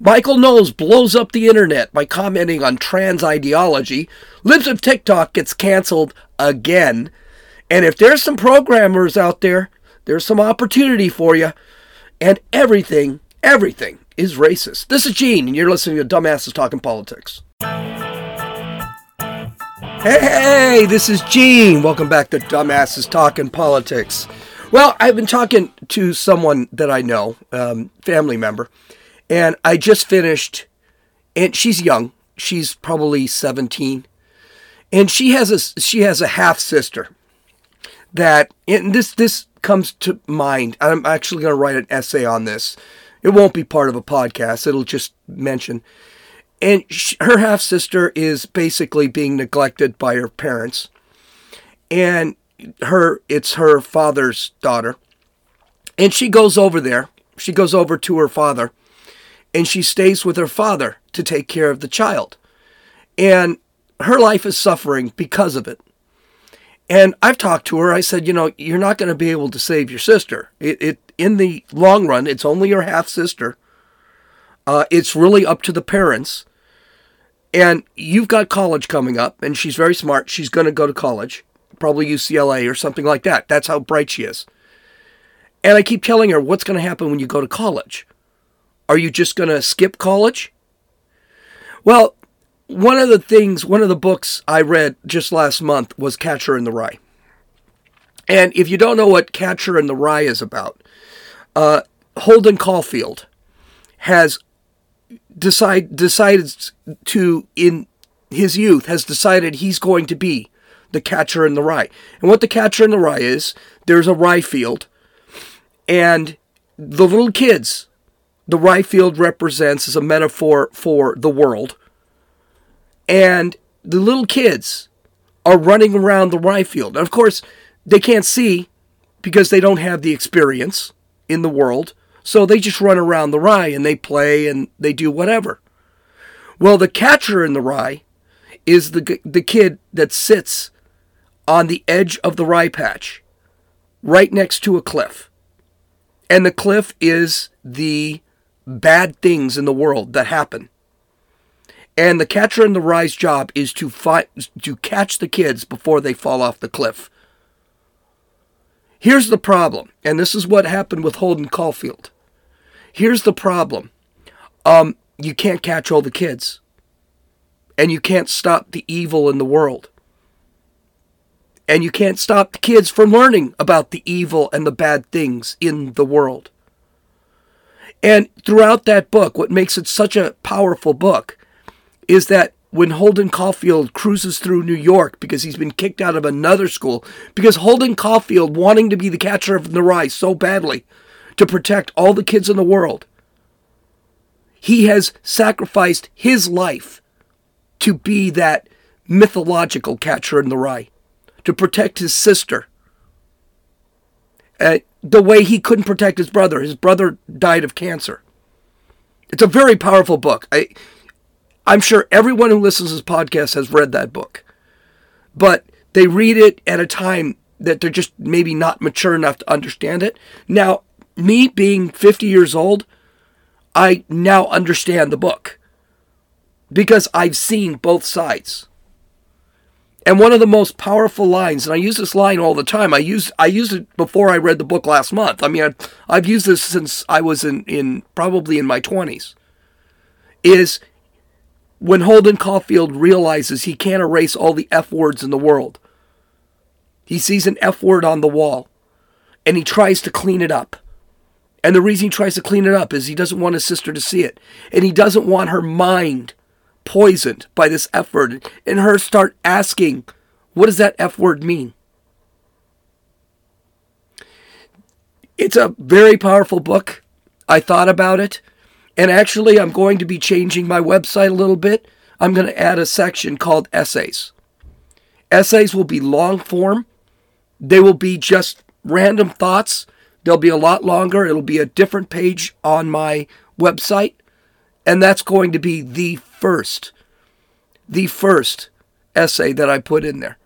Michael Knowles blows up the internet by commenting on trans ideology. Libs of TikTok gets canceled again. And if there's some programmers out there, there's some opportunity for you. And everything, everything is racist. This is Gene, and you're listening to Dumbasses Talking Politics. Hey, this is Gene. Welcome back to Dumbasses Talking Politics. Well, I've been talking to someone that I know, um, family member, and I just finished, and she's young. She's probably 17, and she has a she has a half sister that, and this this comes to mind. I'm actually going to write an essay on this. It won't be part of a podcast. It'll just mention. And she, her half sister is basically being neglected by her parents. And her it's her father's daughter. And she goes over there. She goes over to her father and she stays with her father to take care of the child. And her life is suffering because of it. And I've talked to her. I said, you know, you're not going to be able to save your sister. It, it in the long run, it's only your half sister. Uh, it's really up to the parents. And you've got college coming up, and she's very smart. She's going to go to college, probably UCLA or something like that. That's how bright she is. And I keep telling her, what's going to happen when you go to college? Are you just going to skip college? Well, one of the things, one of the books I read just last month was Catcher in the Rye. And if you don't know what Catcher in the Rye is about, uh, Holden Caulfield has decide, decided to, in his youth, has decided he's going to be the catcher in the rye. And what the catcher in the rye is, there's a rye field, and the little kids, the rye field represents as a metaphor for the world and the little kids are running around the rye field. And of course, they can't see because they don't have the experience in the world. So they just run around the rye and they play and they do whatever. Well, the catcher in the rye is the, the kid that sits on the edge of the rye patch, right next to a cliff. And the cliff is the bad things in the world that happen. And the catcher in the rye's job is to find to catch the kids before they fall off the cliff. Here's the problem, and this is what happened with Holden Caulfield. Here's the problem. Um, you can't catch all the kids. And you can't stop the evil in the world. And you can't stop the kids from learning about the evil and the bad things in the world. And throughout that book, what makes it such a powerful book is that when Holden Caulfield cruises through New York because he's been kicked out of another school, because Holden Caulfield wanting to be the catcher of the rye so badly to protect all the kids in the world, he has sacrificed his life to be that mythological catcher in the rye, to protect his sister. Uh, the way he couldn't protect his brother. His brother died of cancer. It's a very powerful book. I, I'm sure everyone who listens to this podcast has read that book, but they read it at a time that they're just maybe not mature enough to understand it. Now, me being 50 years old, I now understand the book because I've seen both sides. And one of the most powerful lines, and I use this line all the time. I used I used it before I read the book last month. I mean, I, have used this since I was in, in probably in my twenties. Is when Holden Caulfield realizes he can't erase all the F words in the world. He sees an F word on the wall and he tries to clean it up. And the reason he tries to clean it up is he doesn't want his sister to see it. And he doesn't want her mind poisoned by this F word and her start asking, what does that F word mean? It's a very powerful book. I thought about it. And actually, I'm going to be changing my website a little bit. I'm going to add a section called essays. Essays will be long form, they will be just random thoughts. They'll be a lot longer. It'll be a different page on my website. And that's going to be the first, the first essay that I put in there.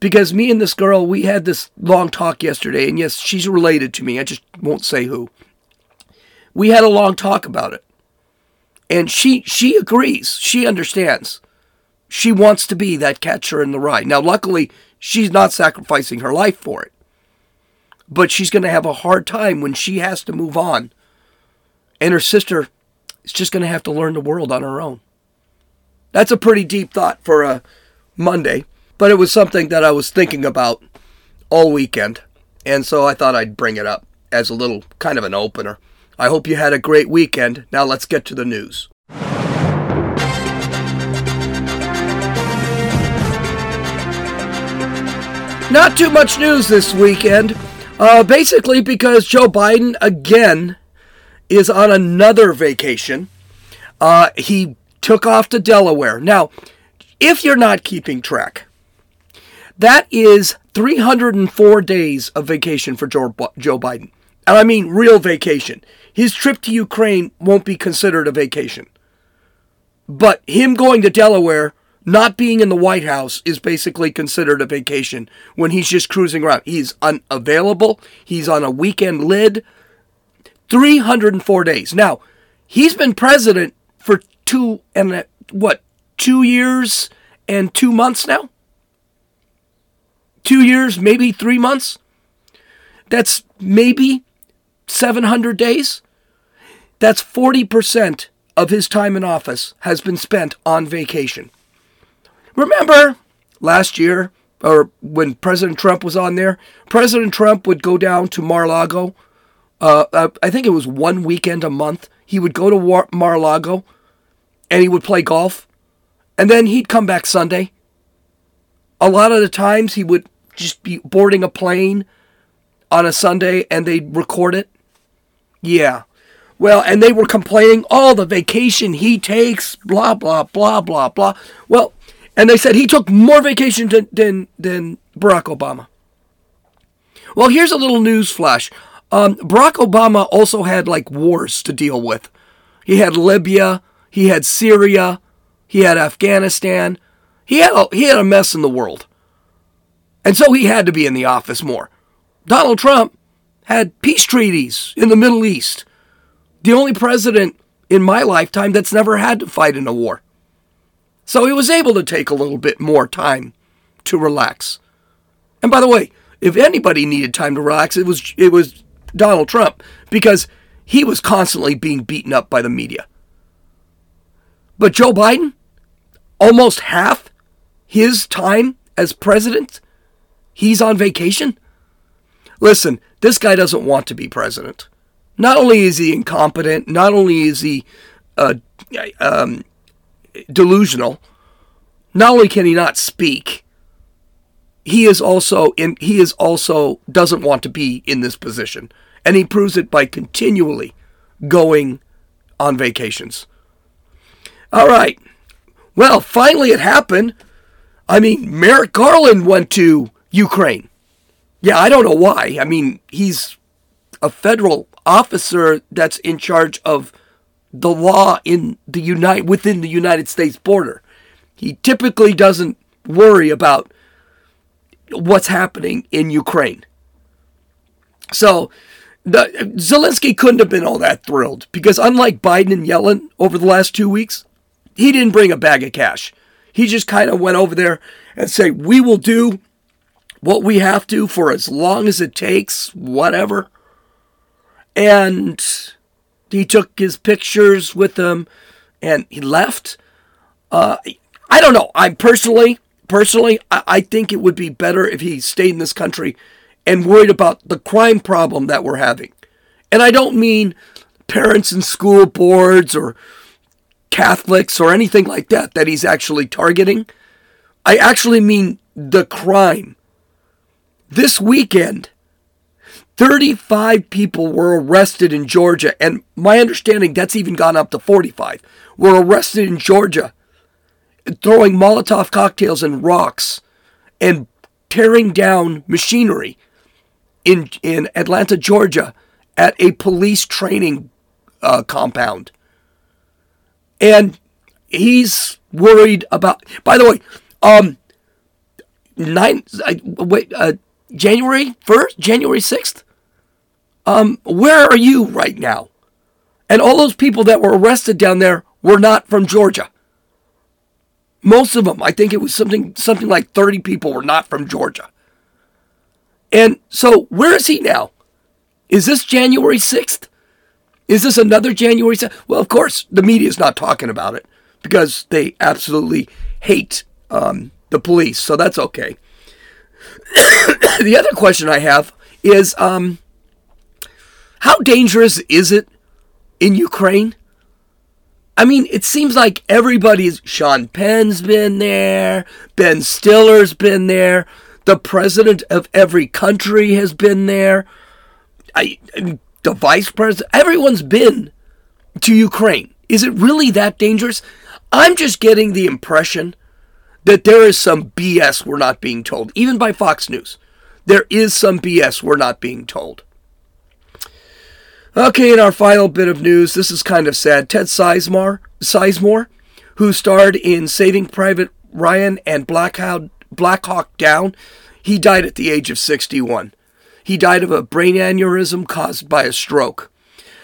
Because me and this girl, we had this long talk yesterday. And yes, she's related to me. I just won't say who we had a long talk about it. And she she agrees. She understands. She wants to be that catcher in the rye. Now, luckily, she's not sacrificing her life for it. But she's going to have a hard time when she has to move on. And her sister is just going to have to learn the world on her own. That's a pretty deep thought for a Monday, but it was something that I was thinking about all weekend. And so I thought I'd bring it up as a little kind of an opener. I hope you had a great weekend. Now let's get to the news. Not too much news this weekend. Uh, basically, because Joe Biden again is on another vacation. Uh, he took off to Delaware. Now, if you're not keeping track, that is 304 days of vacation for Joe, Joe Biden. And I mean real vacation. His trip to Ukraine won't be considered a vacation. But him going to Delaware not being in the White House is basically considered a vacation when he's just cruising around. He's unavailable. He's on a weekend lid. 304 days. Now, he's been president for two and what, two years and two months now? Two years, maybe three months? That's maybe 700 days? That's 40% of his time in office has been spent on vacation. Remember last year, or when President Trump was on there, President Trump would go down to Mar-Lago. Uh, uh, I think it was one weekend a month. He would go to Mar-a-Lago and he would play golf, and then he'd come back Sunday. A lot of the times, he would just be boarding a plane on a Sunday, and they'd record it. Yeah. Well, and they were complaining, oh, the vacation he takes, blah, blah, blah, blah, blah. Well, and they said he took more vacation than, than, than Barack Obama. Well, here's a little news flash. Um, Barack Obama also had like wars to deal with. He had Libya, he had Syria, he had Afghanistan. He had a, he had a mess in the world. And so he had to be in the office more. Donald Trump had peace treaties in the Middle East. The only president in my lifetime that's never had to fight in a war. So he was able to take a little bit more time to relax. And by the way, if anybody needed time to relax, it was it was Donald Trump because he was constantly being beaten up by the media. But Joe Biden, almost half his time as president, he's on vacation. Listen, this guy doesn't want to be president. Not only is he incompetent, not only is he uh, um, delusional. Not only can he not speak, he is also in he is also doesn't want to be in this position. And he proves it by continually going on vacations. All right. Well, finally it happened. I mean, Merrick Garland went to Ukraine. Yeah, I don't know why. I mean, he's a federal officer that's in charge of the law in the United within the United States border. He typically doesn't worry about what's happening in Ukraine. So the, Zelensky couldn't have been all that thrilled because unlike Biden and Yellen over the last two weeks, he didn't bring a bag of cash. He just kind of went over there and say, "We will do what we have to for as long as it takes, whatever." And he took his pictures with them and he left. Uh, I don't know. I'm personally, personally, I, I think it would be better if he stayed in this country and worried about the crime problem that we're having. And I don't mean parents and school boards or Catholics or anything like that that he's actually targeting. I actually mean the crime. This weekend, 35 people were arrested in Georgia, and my understanding that's even gone up to 45, were arrested in Georgia, throwing Molotov cocktails and rocks and tearing down machinery in, in Atlanta, Georgia, at a police training uh, compound. And he's worried about, by the way, um, nine, wait, uh, January 1st, January 6th, um, where are you right now? And all those people that were arrested down there were not from Georgia. Most of them, I think it was something something like 30 people were not from Georgia. And so where is he now? Is this January 6th? Is this another January 6th? Well, of course, the media is not talking about it because they absolutely hate um, the police, so that's okay. the other question I have is um, how dangerous is it in Ukraine? I mean, it seems like everybody's. Sean Penn's been there, Ben Stiller's been there, the president of every country has been there. I, the vice president, everyone's been to Ukraine. Is it really that dangerous? I'm just getting the impression that there is some BS we're not being told, even by Fox News. There is some BS we're not being told. Okay, in our final bit of news, this is kind of sad. Ted Sizemore, Sizemore who starred in Saving Private Ryan and Black Hawk, Down, he died at the age of 61. He died of a brain aneurysm caused by a stroke.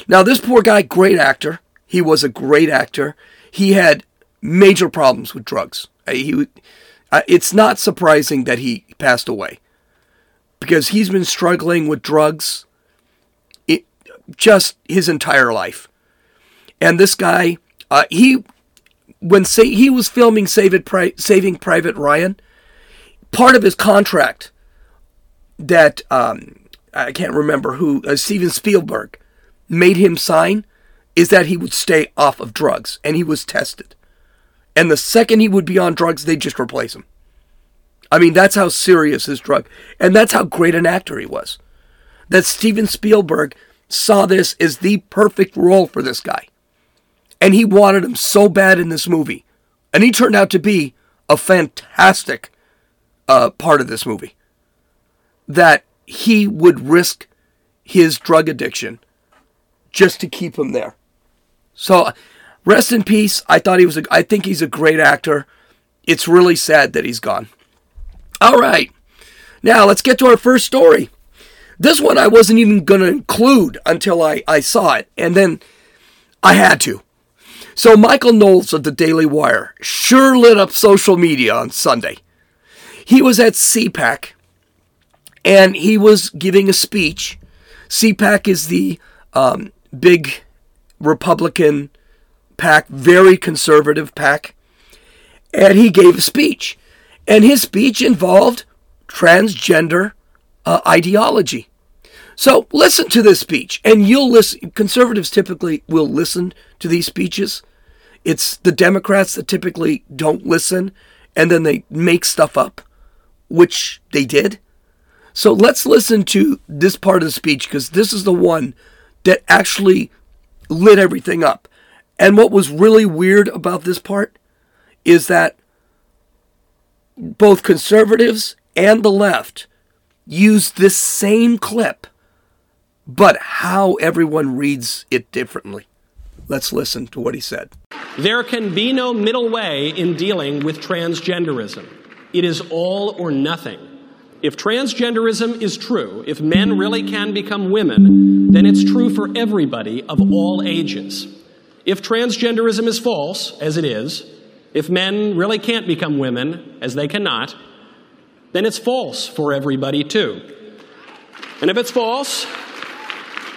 Now, this poor guy, great actor. He was a great actor. He had major problems with drugs. Uh, he, uh, it's not surprising that he passed away because he's been struggling with drugs just his entire life. And this guy, uh, he when say, he was filming Pri- Saving Private Ryan, part of his contract that um, I can't remember who uh, Steven Spielberg made him sign is that he would stay off of drugs, and he was tested. And the second he would be on drugs, they'd just replace him. I mean, that's how serious his drug, and that's how great an actor he was. That Steven Spielberg saw this as the perfect role for this guy. And he wanted him so bad in this movie. And he turned out to be a fantastic uh, part of this movie. That he would risk his drug addiction just to keep him there. So rest in peace. I thought he was a, I think he's a great actor. It's really sad that he's gone. All right. Now let's get to our first story. This one I wasn't even going to include until I, I saw it, and then I had to. So Michael Knowles of the Daily Wire sure lit up social media on Sunday. He was at CPAC and he was giving a speech. CPAC is the um, big Republican pack, very conservative pack. and he gave a speech. And his speech involved transgender uh, ideology. So listen to this speech, and you'll listen. Conservatives typically will listen to these speeches. It's the Democrats that typically don't listen, and then they make stuff up, which they did. So let's listen to this part of the speech because this is the one that actually lit everything up. And what was really weird about this part is that both conservatives and the left used this same clip, but how everyone reads it differently. Let's listen to what he said. There can be no middle way in dealing with transgenderism. It is all or nothing. If transgenderism is true, if men really can become women, then it's true for everybody of all ages. If transgenderism is false, as it is, if men really can't become women, as they cannot, then it's false for everybody too. And if it's false,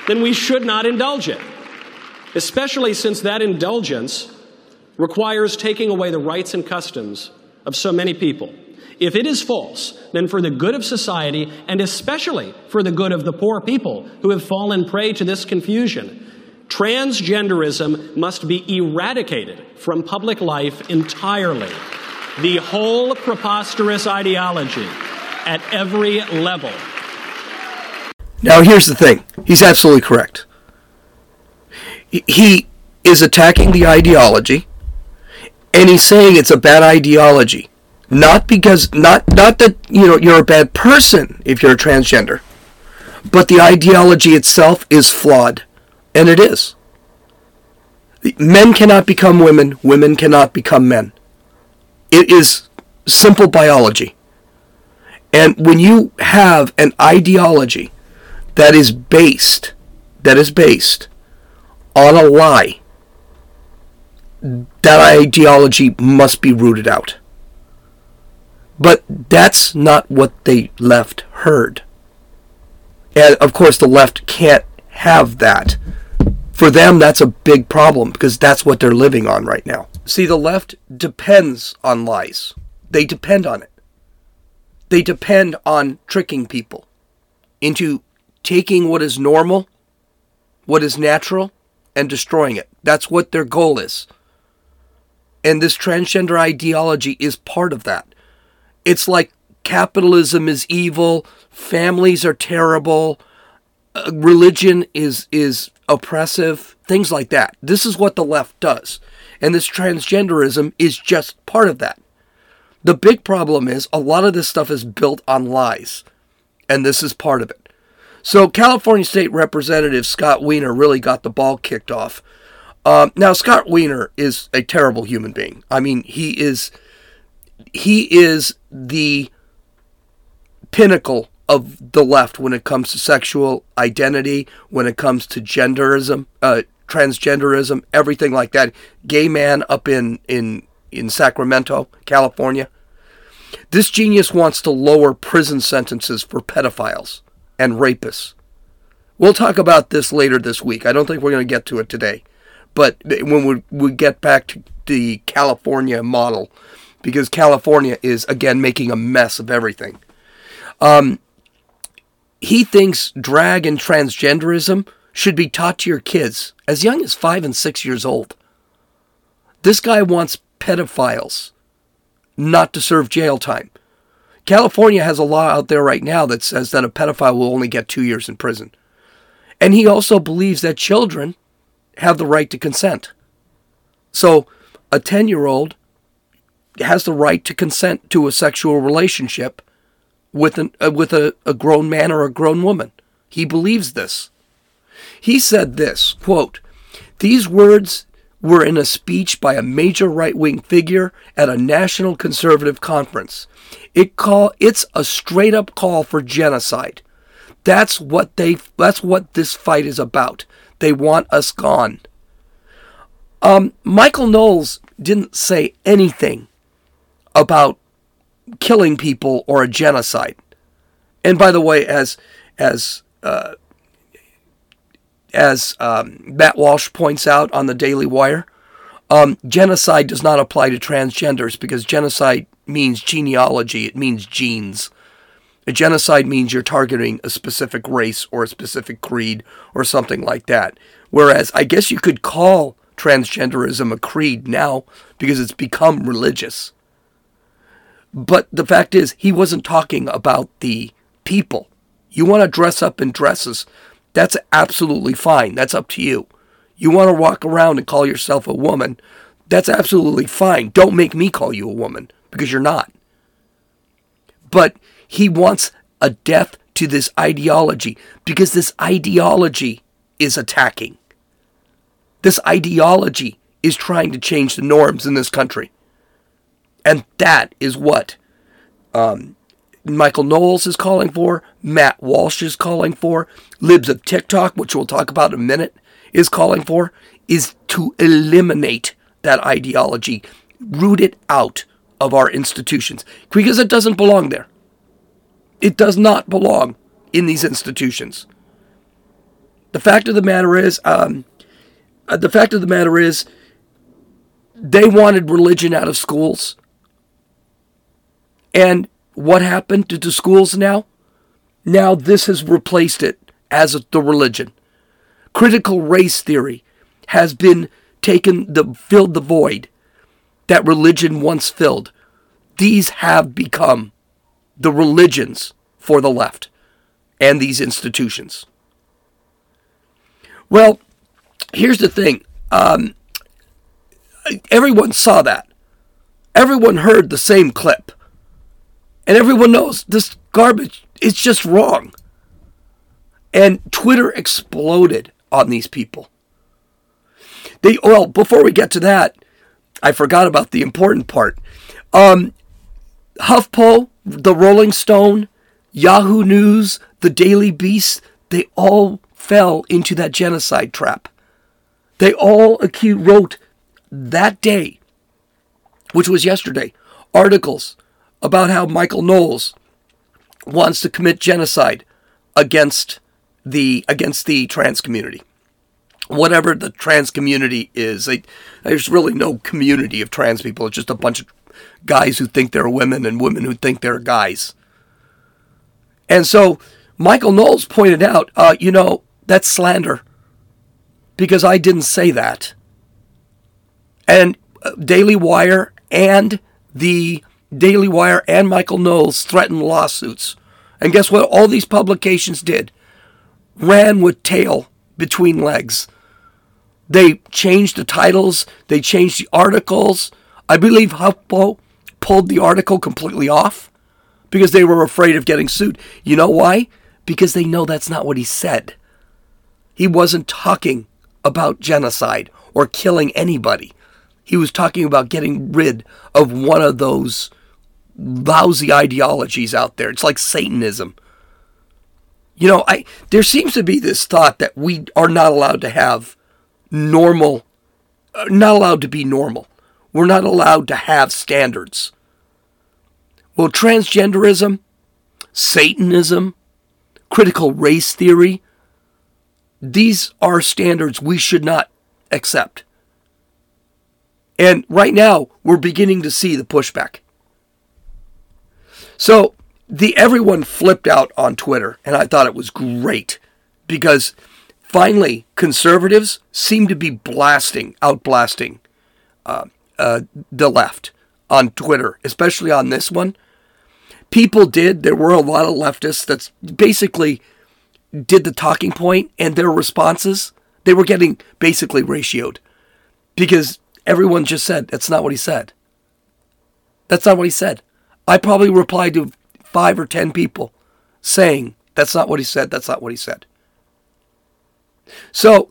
then we should not indulge it, especially since that indulgence requires taking away the rights and customs of so many people. If it is false, then for the good of society, and especially for the good of the poor people who have fallen prey to this confusion, transgenderism must be eradicated from public life entirely. The whole preposterous ideology at every level. Now, here's the thing. He's absolutely correct. He is attacking the ideology, and he's saying it's a bad ideology. Not because not not that you know you're a bad person if you're a transgender but the ideology itself is flawed and it is. Men cannot become women women cannot become men. It is simple biology. And when you have an ideology that is based that is based on a lie that ideology must be rooted out. But that's not what the left heard. And of course, the left can't have that. For them, that's a big problem because that's what they're living on right now. See, the left depends on lies, they depend on it. They depend on tricking people into taking what is normal, what is natural, and destroying it. That's what their goal is. And this transgender ideology is part of that. It's like capitalism is evil, families are terrible, uh, religion is is oppressive, things like that. This is what the left does. And this transgenderism is just part of that. The big problem is a lot of this stuff is built on lies, and this is part of it. So, California State Representative Scott Wiener really got the ball kicked off. Um, now, Scott Wiener is a terrible human being. I mean, he is he is the pinnacle of the left when it comes to sexual identity, when it comes to genderism, uh, transgenderism, everything like that. Gay man up in in in Sacramento, California. This genius wants to lower prison sentences for pedophiles and rapists. We'll talk about this later this week. I don't think we're going to get to it today. But when we, we get back to the California model, because California is, again, making a mess of everything. Um, he thinks drag and transgenderism should be taught to your kids as young as five and six years old. This guy wants pedophiles not to serve jail time. California has a law out there right now that says that a pedophile will only get two years in prison. And he also believes that children have the right to consent. So a 10 year old has the right to consent to a sexual relationship with, an, uh, with a, a grown man or a grown woman. He believes this. He said this quote, These words were in a speech by a major right wing figure at a national conservative conference. It call it's a straight up call for genocide. That's what they that's what this fight is about. They want us gone. Um, Michael Knowles didn't say anything about killing people or a genocide. And by the way, as as uh, as um, Matt Walsh points out on the Daily Wire, um, genocide does not apply to transgenders because genocide means genealogy, it means genes. A genocide means you're targeting a specific race or a specific creed or something like that. Whereas I guess you could call transgenderism a creed now because it's become religious. But the fact is, he wasn't talking about the people. You want to dress up in dresses that's absolutely fine. That's up to you. You want to walk around and call yourself a woman, that's absolutely fine. Don't make me call you a woman because you're not. But he wants a death to this ideology because this ideology is attacking. This ideology is trying to change the norms in this country. And that is what um, Michael Knowles is calling for, Matt Walsh is calling for, Libs of TikTok, which we'll talk about in a minute, is calling for, is to eliminate that ideology, root it out of our institutions, because it doesn't belong there. It does not belong in these institutions. The fact of the matter is, um, uh, the fact of the matter is, they wanted religion out of schools. And what happened to the schools now? Now this has replaced it as the religion. Critical race theory has been taken the filled the void that religion once filled. These have become the religions for the left and these institutions. Well, here's the thing. Um, everyone saw that. Everyone heard the same clip. And everyone knows this garbage is just wrong. And Twitter exploded on these people. They well, before we get to that, I forgot about the important part. Um, HuffPo, the Rolling Stone, Yahoo News, the Daily Beast, they all fell into that genocide trap. They all wrote that day, which was yesterday, articles about how Michael Knowles wants to commit genocide against the against the trans community. Whatever the trans community is, they, there's really no community of trans people. It's just a bunch of guys who think they're women and women who think they're guys. And so Michael Knowles pointed out, uh, you know, that's slander because I didn't say that. And uh, Daily Wire and the Daily Wire and Michael Knowles threatened lawsuits. And guess what? All these publications did ran with tail between legs. They changed the titles, they changed the articles. I believe HuffPo pulled the article completely off because they were afraid of getting sued. You know why? Because they know that's not what he said. He wasn't talking about genocide or killing anybody. He was talking about getting rid of one of those lousy ideologies out there. It's like Satanism. You know, I there seems to be this thought that we are not allowed to have normal uh, not allowed to be normal. We're not allowed to have standards. Well, transgenderism, Satanism, critical race theory, these are standards we should not accept. And right now, we're beginning to see the pushback. So, the everyone flipped out on Twitter, and I thought it was great because finally conservatives seem to be blasting, outblasting uh, uh, the left on Twitter, especially on this one. People did. There were a lot of leftists that basically did the talking point, and their responses they were getting basically ratioed because everyone just said that's not what he said. That's not what he said. I probably replied to five or ten people saying that's not what he said. That's not what he said. So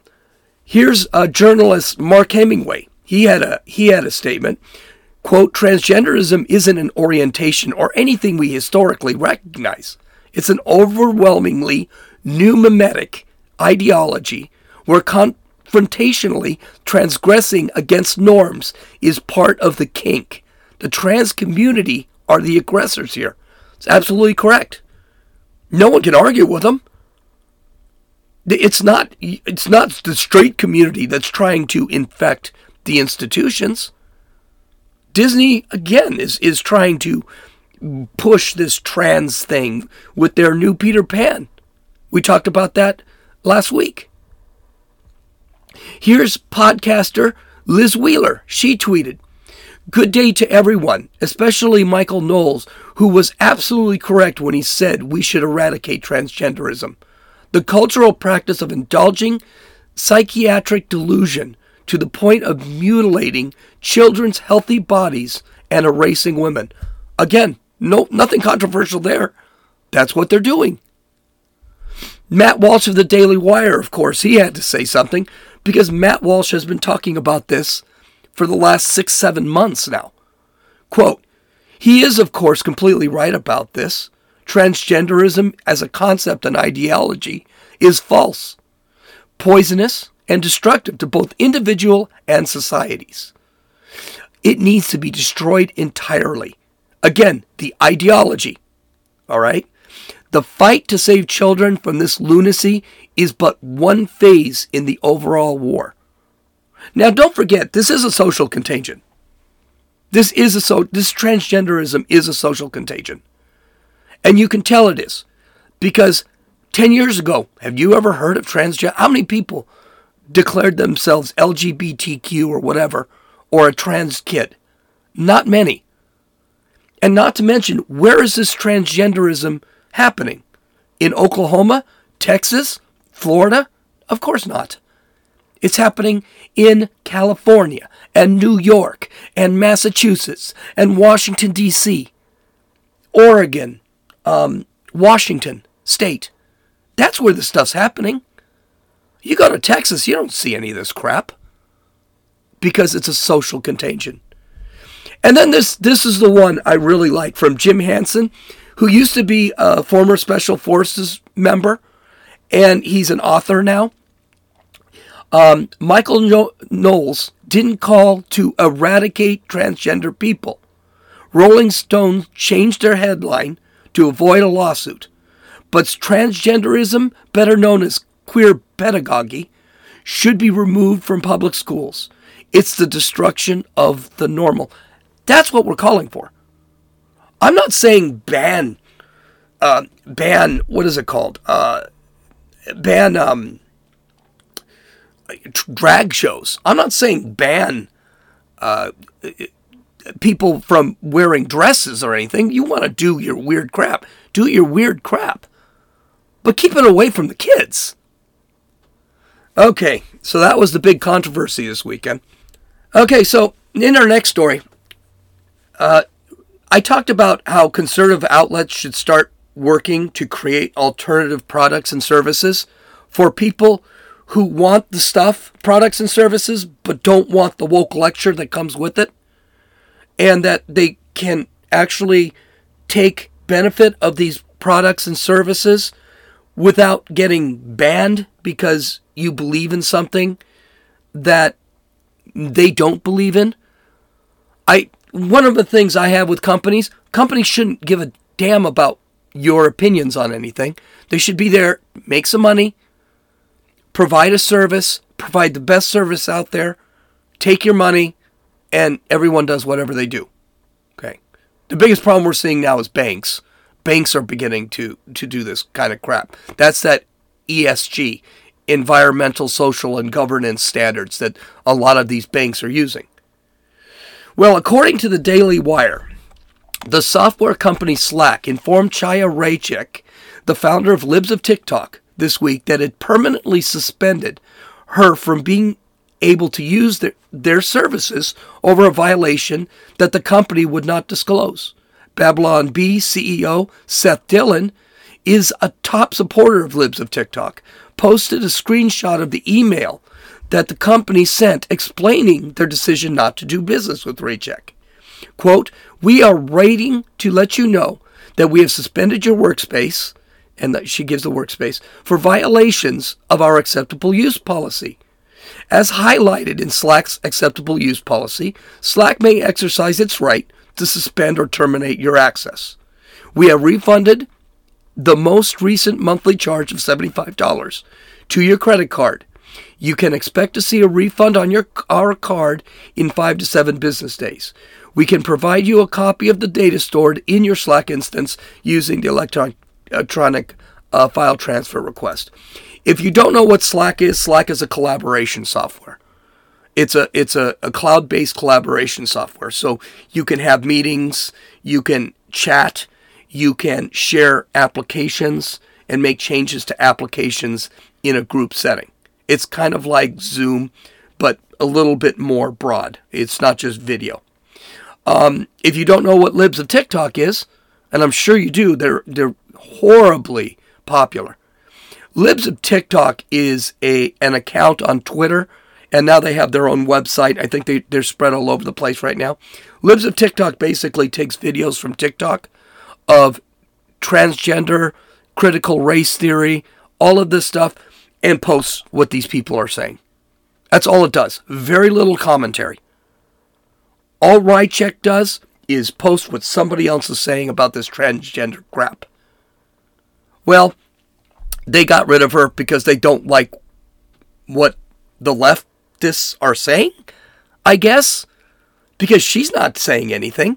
here's a journalist, Mark Hemingway. He had a he had a statement. Quote, transgenderism isn't an orientation or anything we historically recognize. It's an overwhelmingly new mimetic ideology where confrontationally transgressing against norms is part of the kink. The trans community are the aggressors here. It's absolutely correct. No one can argue with them. It's not it's not the straight community that's trying to infect the institutions. Disney again is is trying to push this trans thing with their new Peter Pan. We talked about that last week. Here's podcaster Liz Wheeler. She tweeted, Good day to everyone, especially Michael Knowles, who was absolutely correct when he said we should eradicate transgenderism. The cultural practice of indulging psychiatric delusion to the point of mutilating children's healthy bodies and erasing women. Again, no nothing controversial there. That's what they're doing. Matt Walsh of the Daily Wire, of course, he had to say something because Matt Walsh has been talking about this for the last six, seven months now. Quote, he is, of course, completely right about this. Transgenderism as a concept and ideology is false, poisonous, and destructive to both individual and societies. It needs to be destroyed entirely. Again, the ideology. All right? The fight to save children from this lunacy is but one phase in the overall war. Now, don't forget, this is a social contagion. This is a so this transgenderism is a social contagion. And you can tell it is because 10 years ago, have you ever heard of transgender? How many people declared themselves LGBTQ or whatever or a trans kid? Not many. And not to mention, where is this transgenderism happening? In Oklahoma, Texas, Florida? Of course not. It's happening in California and New York and Massachusetts and Washington, D.C., Oregon, um, Washington State. That's where this stuff's happening. You go to Texas, you don't see any of this crap because it's a social contagion. And then this this is the one I really like from Jim Hanson, who used to be a former Special Forces member, and he's an author now. Um, Michael Knowles didn't call to eradicate transgender people. Rolling Stone changed their headline to avoid a lawsuit. But transgenderism, better known as queer pedagogy, should be removed from public schools. It's the destruction of the normal. That's what we're calling for. I'm not saying ban, uh, ban, what is it called? Uh, ban um, drag shows. I'm not saying ban uh, people from wearing dresses or anything. You want to do your weird crap. Do your weird crap. But keep it away from the kids. Okay, so that was the big controversy this weekend. Okay, so in our next story, uh, I talked about how conservative outlets should start working to create alternative products and services for people who want the stuff, products and services, but don't want the woke lecture that comes with it, and that they can actually take benefit of these products and services without getting banned because you believe in something that they don't believe in. I one of the things I have with companies, companies shouldn't give a damn about your opinions on anything. They should be there, make some money, provide a service, provide the best service out there, take your money, and everyone does whatever they do. Okay. The biggest problem we're seeing now is banks. Banks are beginning to to do this kind of crap. That's that ESG, environmental, social, and governance standards that a lot of these banks are using. Well, according to the Daily Wire, the software company Slack informed Chaya Raichik, the founder of Libs of TikTok, this week that it permanently suspended her from being able to use their, their services over a violation that the company would not disclose. Babylon Bee CEO Seth Dillon is a top supporter of Libs of TikTok, posted a screenshot of the email that the company sent explaining their decision not to do business with Raichik. Quote, We are writing to let you know that we have suspended your workspace, and that she gives the workspace, for violations of our acceptable use policy. As highlighted in Slack's acceptable use policy, Slack may exercise its right to suspend or terminate your access. We have refunded the most recent monthly charge of $75 to your credit card. You can expect to see a refund on your our card in 5 to 7 business days. We can provide you a copy of the data stored in your Slack instance using the electron, electronic uh, file transfer request. If you don't know what Slack is, Slack is a collaboration software. It's a it's a, a cloud-based collaboration software. So you can have meetings, you can chat, you can share applications and make changes to applications in a group setting. It's kind of like Zoom, but a little bit more broad. It's not just video. Um, if you don't know what Libs of TikTok is, and I'm sure you do, they're they're horribly popular. Libs of TikTok is a an account on Twitter, and now they have their own website. I think they, they're spread all over the place right now. Libs of TikTok basically takes videos from TikTok of transgender, critical race theory, all of this stuff, and posts what these people are saying. That's all it does. Very little commentary. All Raichik does is post what somebody else is saying about this transgender crap. Well, they got rid of her because they don't like what the leftists are saying, I guess, because she's not saying anything.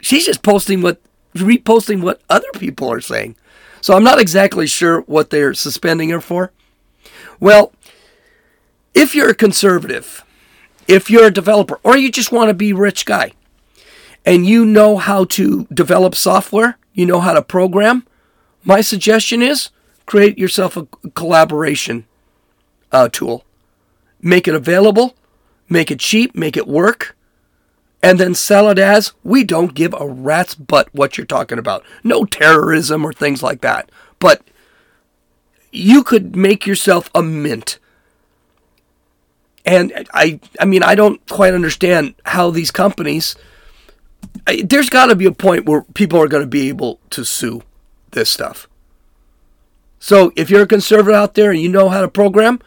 She's just posting what reposting what other people are saying. So I'm not exactly sure what they're suspending her for. Well, if you're a conservative, if you're a developer, or you just want to be rich guy, and you know how to develop software, you know how to program, my suggestion is create yourself a collaboration uh, tool. Make it available, make it cheap, make it work, and then sell it as we don't give a rat's butt what you're talking about. No terrorism or things like that. But you could make yourself a mint. And I I mean I don't quite understand how these companies I, there's got to be a point where people are going to be able to sue this stuff. So if you're a conservative out there and you know how to program,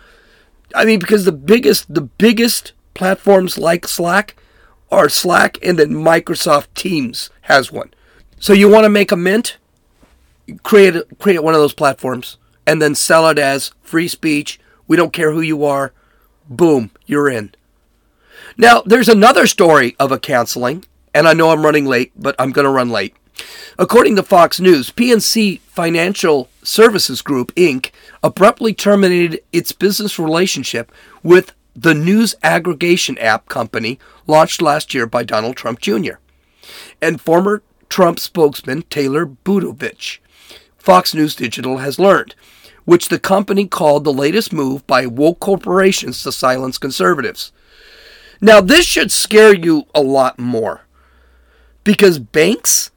I mean, because the biggest, the biggest platforms like Slack are Slack and then Microsoft Teams has one. So you want to make a mint? Create create one of those platforms and then sell it as free speech. We don't care who you are. Boom, you're in. Now, there's another story of a canceling, and I know I'm running late, but I'm going to run late. According to Fox News, PNC Financial Services Group, Inc., abruptly terminated its business relationship with the news aggregation app company launched last year by Donald Trump Jr. and former Trump spokesman Taylor Budovich. Fox News Digital has learned, which the company called the latest move by woke corporations to silence conservatives. Now, this should scare you a lot more because banks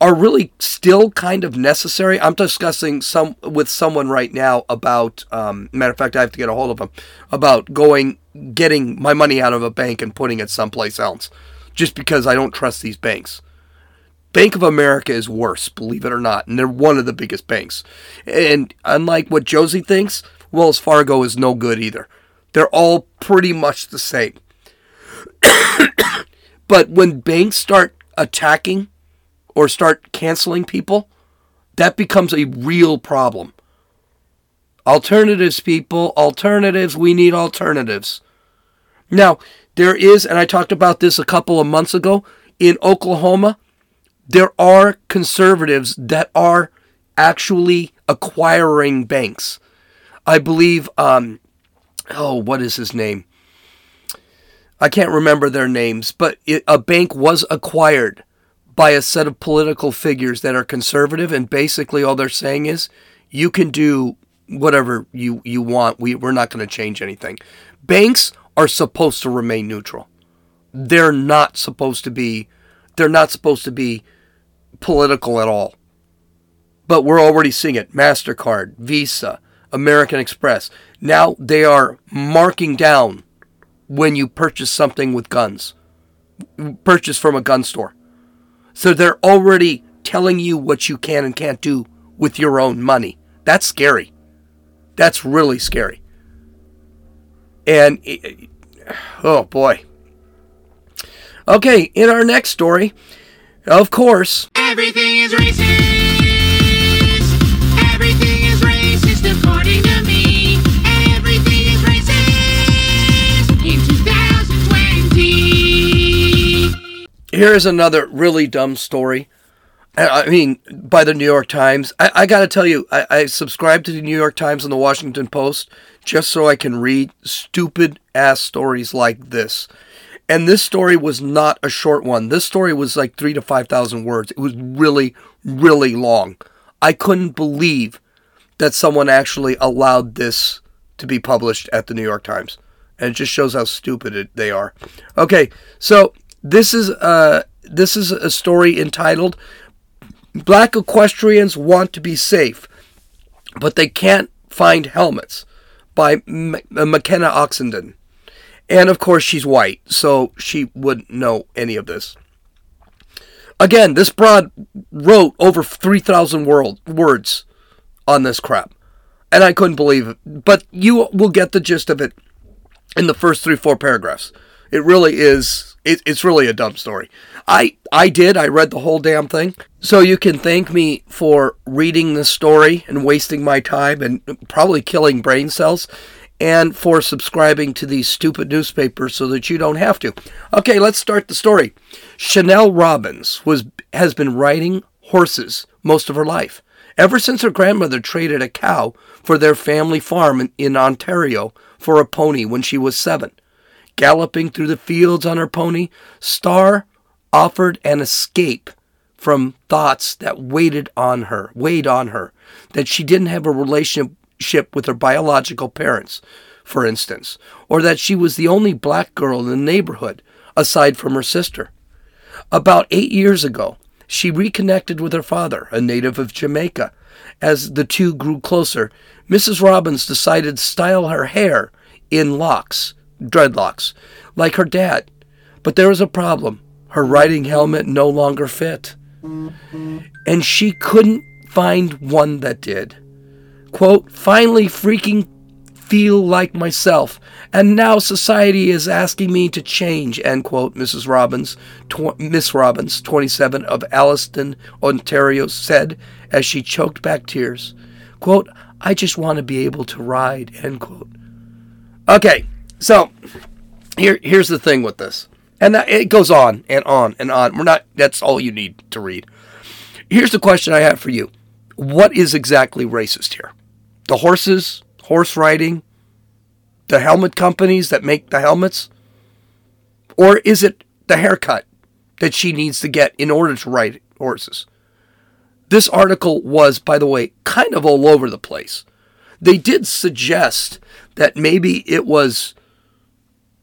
are really still kind of necessary. I'm discussing some with someone right now about. Um, matter of fact, I have to get a hold of him about going, getting my money out of a bank and putting it someplace else, just because I don't trust these banks. Bank of America is worse, believe it or not, and they're one of the biggest banks. And unlike what Josie thinks, Wells Fargo is no good either. They're all pretty much the same. but when banks start attacking or start canceling people, that becomes a real problem. Alternatives, people, alternatives, we need alternatives. Now, there is, and I talked about this a couple of months ago, in Oklahoma, there are conservatives that are actually acquiring banks. I believe, um, oh, what is his name? I can't remember their names, but it, a bank was acquired by a set of political figures that are conservative, and basically all they're saying is you can do whatever you, you want. We, we're not going to change anything. Banks are supposed to remain neutral. They're not supposed to be they're not supposed to be political at all. But we're already seeing it. MasterCard, Visa, American Express. Now they are marking down when you purchase something with guns. Purchase from a gun store. So they're already telling you what you can and can't do with your own money. That's scary. That's really scary. And oh boy. Okay, in our next story, of course, everything is racist. Everything is racist according to me. Everything is racist in 2020. Here's another really dumb story. I mean, by the New York Times. I, I got to tell you, I, I subscribe to the New York Times and the Washington Post just so I can read stupid ass stories like this. And this story was not a short one. This story was like three to 5,000 words. It was really, really long. I couldn't believe that someone actually allowed this to be published at the New York Times. And it just shows how stupid it, they are. Okay, so this is uh, this is a story entitled Black Equestrians Want to Be Safe, but They Can't Find Helmets by M- McKenna Oxenden. And of course, she's white, so she wouldn't know any of this. Again, this broad wrote over 3,000 words on this crap. And I couldn't believe it. But you will get the gist of it in the first three, four paragraphs. It really is, it, it's really a dumb story. I, I did, I read the whole damn thing. So you can thank me for reading this story and wasting my time and probably killing brain cells and for subscribing to these stupid newspapers so that you don't have to. Okay, let's start the story. Chanel Robbins was has been riding horses most of her life. Ever since her grandmother traded a cow for their family farm in, Ontario for a pony when she was seven. Galloping through the fields on her pony, Star offered an escape from thoughts that weighed on her, weighed on her, that she didn't have a relationship relationship with her biological parents, for instance, or that she was the only black girl in the neighborhood aside from her sister. About eight years ago, she reconnected with her father, a native of Jamaica. As the two grew closer, Mrs. Robbins decided to style her hair in locks, dreadlocks, like her dad. But there was a problem. Her riding helmet no longer fit. And she couldn't find one that did quote, finally freaking feel like myself, and now society is asking me to change, end quote, Mrs. Robbins, tw- Miss Robbins, 27, of Alliston, Ontario, said as she choked back tears. Quote, I just want to be able to ride, end quote. Okay, so here, here's the thing with this. And that, it goes on and on and on. We're not, that's all you need to read. Here's the question I have for you What is exactly racist here? The horses, horse riding, the helmet companies that make the helmets? Or is it the haircut that she needs to get in order to ride horses? This article was, by the way, kind of all over the place. They did suggest that maybe it was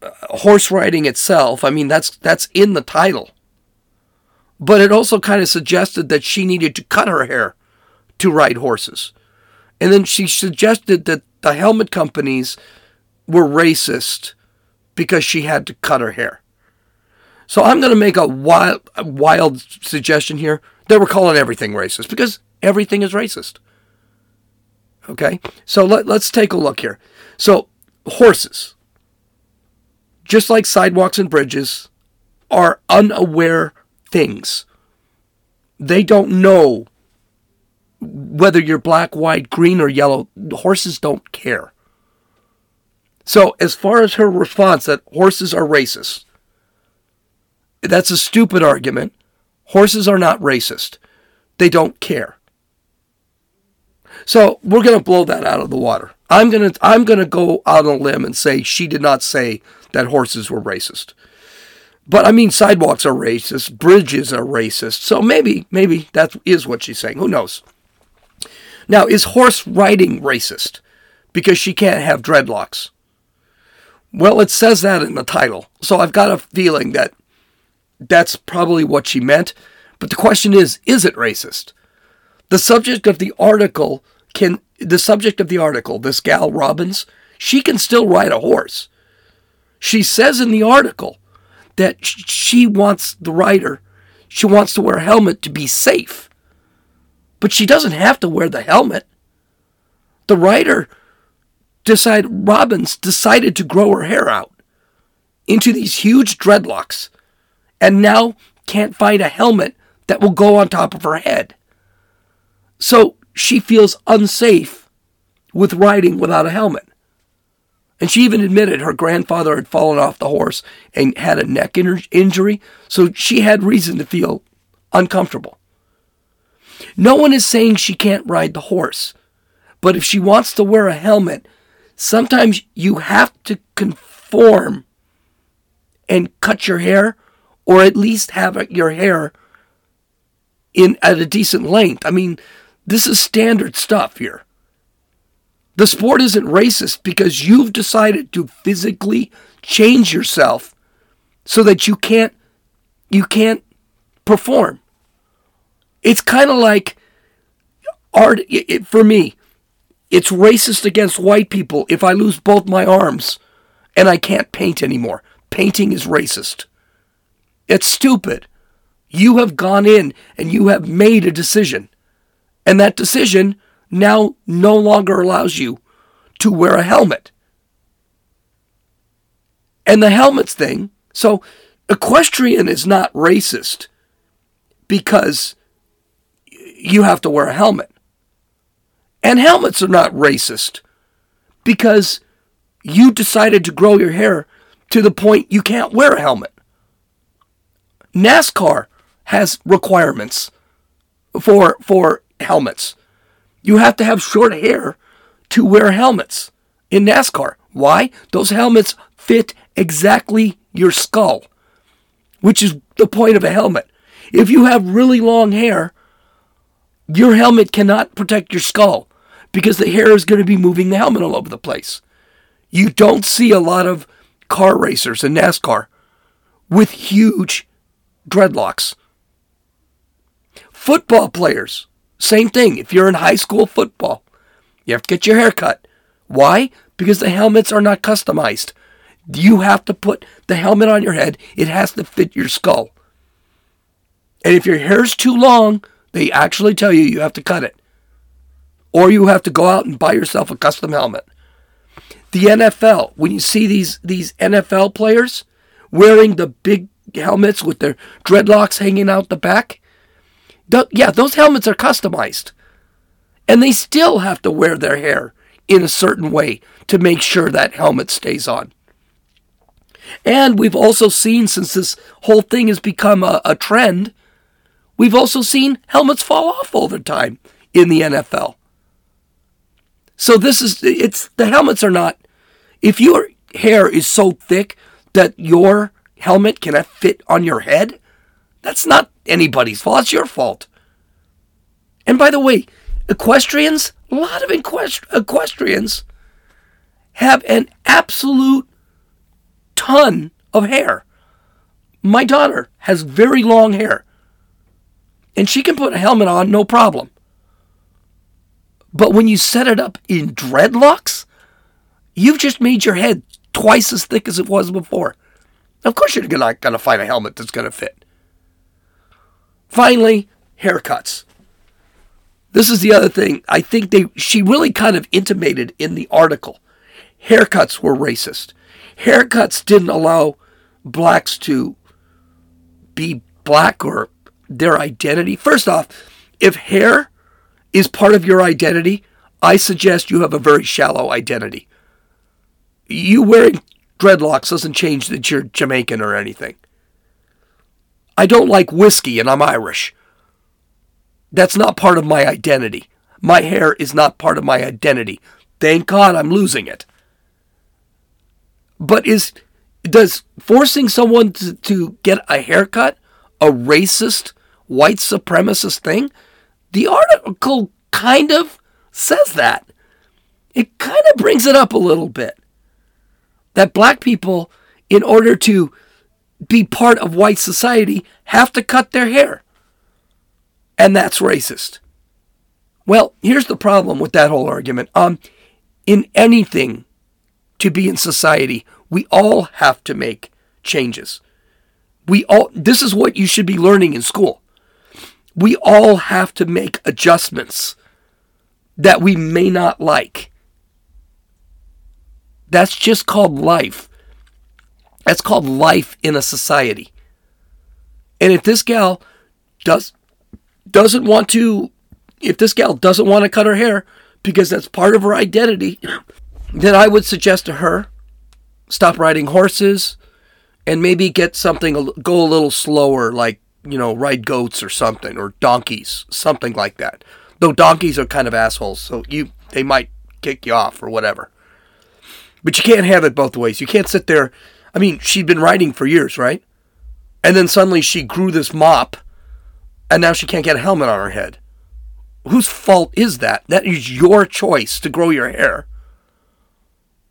uh, horse riding itself. I mean, that's that's in the title. But it also kind of suggested that she needed to cut her hair to ride horses. And then she suggested that the helmet companies were racist because she had to cut her hair. So I'm going to make a wild, wild suggestion here that we're calling everything racist because everything is racist. Okay, so let, let's take a look here. So horses, just like sidewalks and bridges, are unaware things. They don't know whether you're black, white, green, or yellow. Horses don't care. So, as far as her response that horses are racist, that's a stupid argument. Horses are not racist. They don't care. So, we're going to blow that out of the water. I'm going to I'm going to go out on a limb and say she did not say that horses were racist. But I mean sidewalks are racist, bridges are racist. So maybe maybe that is what she's saying. Who knows? Now, is horse riding racist because she can't have dreadlocks? Well, it says that in the title. So I've got a feeling that that's probably what she meant. But the question is, is it racist? The subject of the article can the subject of the article, this gal Robbins, she can still ride a horse. She says in the article that she wants the rider, she wants to wear a helmet to be safe. But she doesn't have to wear the helmet. The rider decided Robbins decided to grow her hair out into these huge dreadlocks and now can't find a helmet that will go on top of her head. So she feels unsafe with riding without a helmet. And she even admitted her grandfather had fallen off the horse and had a neck injury, so she had reason to feel uncomfortable. No one is saying she can't ride the horse, but if she wants to wear a helmet, sometimes you have to conform and cut your hair or at least have your hair in at a decent length. I mean, this is standard stuff here. The sport isn't racist because you've decided to physically change yourself so that you can't you can't perform. It's kind of like art it, it, for me. It's racist against white people if I lose both my arms and I can't paint anymore. Painting is racist. It's stupid. You have gone in and you have made a decision. And that decision now no longer allows you to wear a helmet. And the helmets thing, so equestrian is not racist because you have to wear a helmet. And helmets are not racist because you decided to grow your hair to the point you can't wear a helmet. NASCAR has requirements for for helmets. You have to have short hair to wear helmets in NASCAR. Why? Those helmets fit exactly your skull, which is the point of a helmet. If you have really long hair, your helmet cannot protect your skull because the hair is going to be moving the helmet all over the place. You don't see a lot of car racers in NASCAR with huge dreadlocks. Football players same thing. If you're in high school football, you have to get your hair cut. Why? Because the helmets are not customized. You have to put the helmet on your head, it has to fit your skull. And if your hair's too long, they actually tell you you have to cut it. Or you have to go out and buy yourself a custom helmet. The NFL, when you see these these NFL players wearing the big helmets with their dreadlocks hanging out the back, th- yeah, those helmets are customized. And they still have to wear their hair in a certain way to make sure that helmet stays on. And we've also seen, since this whole thing has become a, a trend, we've also seen helmets fall off all the time in the NFL. So this is, it's, the helmets are not, if your hair is so thick that your helmet cannot fit on your head, that's not anybody's fault. It's your fault. And by the way, equestrians, a lot of equest- equestrians have an absolute ton of hair. My daughter has very long hair, and she can put a helmet on no problem. But when you set it up in dreadlocks, you've just made your head twice as thick as it was before. Of course, you're not going to find a helmet that's going to fit. Finally, haircuts. This is the other thing. I think they she really kind of intimated in the article. Haircuts were racist. Haircuts didn't allow blacks to be black or their identity. First off, if hair is part of your identity, I suggest you have a very shallow identity. You wearing dreadlocks doesn't change that you're Jamaican or anything. I don't like whiskey and I'm Irish. That's not part of my identity. My hair is not part of my identity. Thank God I'm losing it. But is does forcing someone to, to get a haircut a racist white supremacist thing? The article kind of says that. It kind of brings it up a little bit. That black people, in order to be part of white society, have to cut their hair. And that's racist. Well, here's the problem with that whole argument. Um, in anything to be in society, we all have to make changes. We all this is what you should be learning in school. We all have to make adjustments that we may not like. That's just called life. That's called life in a society. And if this gal does doesn't want to if this gal doesn't want to cut her hair because that's part of her identity, then I would suggest to her stop riding horses and maybe get something go a little slower like you know ride goats or something or donkeys something like that. Though donkeys are kind of assholes so you they might kick you off or whatever. But you can't have it both ways. You can't sit there i mean she'd been riding for years right? And then suddenly she grew this mop and now she can't get a helmet on her head. Whose fault is that? That is your choice to grow your hair.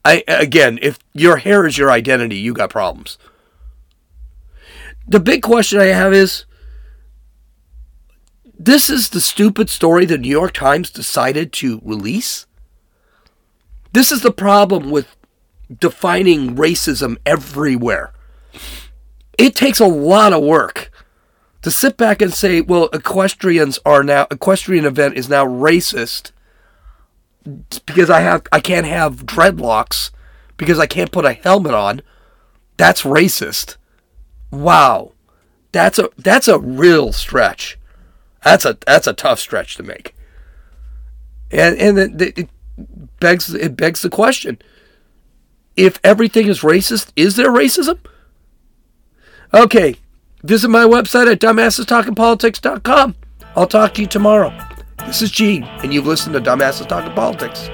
I again, if your hair is your identity, you got problems. The big question I have is this is the stupid story the New York Times decided to release. This is the problem with defining racism everywhere. It takes a lot of work to sit back and say, well, equestrians are now equestrian event is now racist because I have I can't have dreadlocks because I can't put a helmet on. That's racist. Wow. That's a that's a real stretch. That's a that's a tough stretch to make. And and it, it begs it begs the question. If everything is racist, is there racism? Okay, visit my website at dumbassestalkingpolitics.com. I'll talk to you tomorrow. This is Gene, and you've listened to Dumbasses Talking Politics.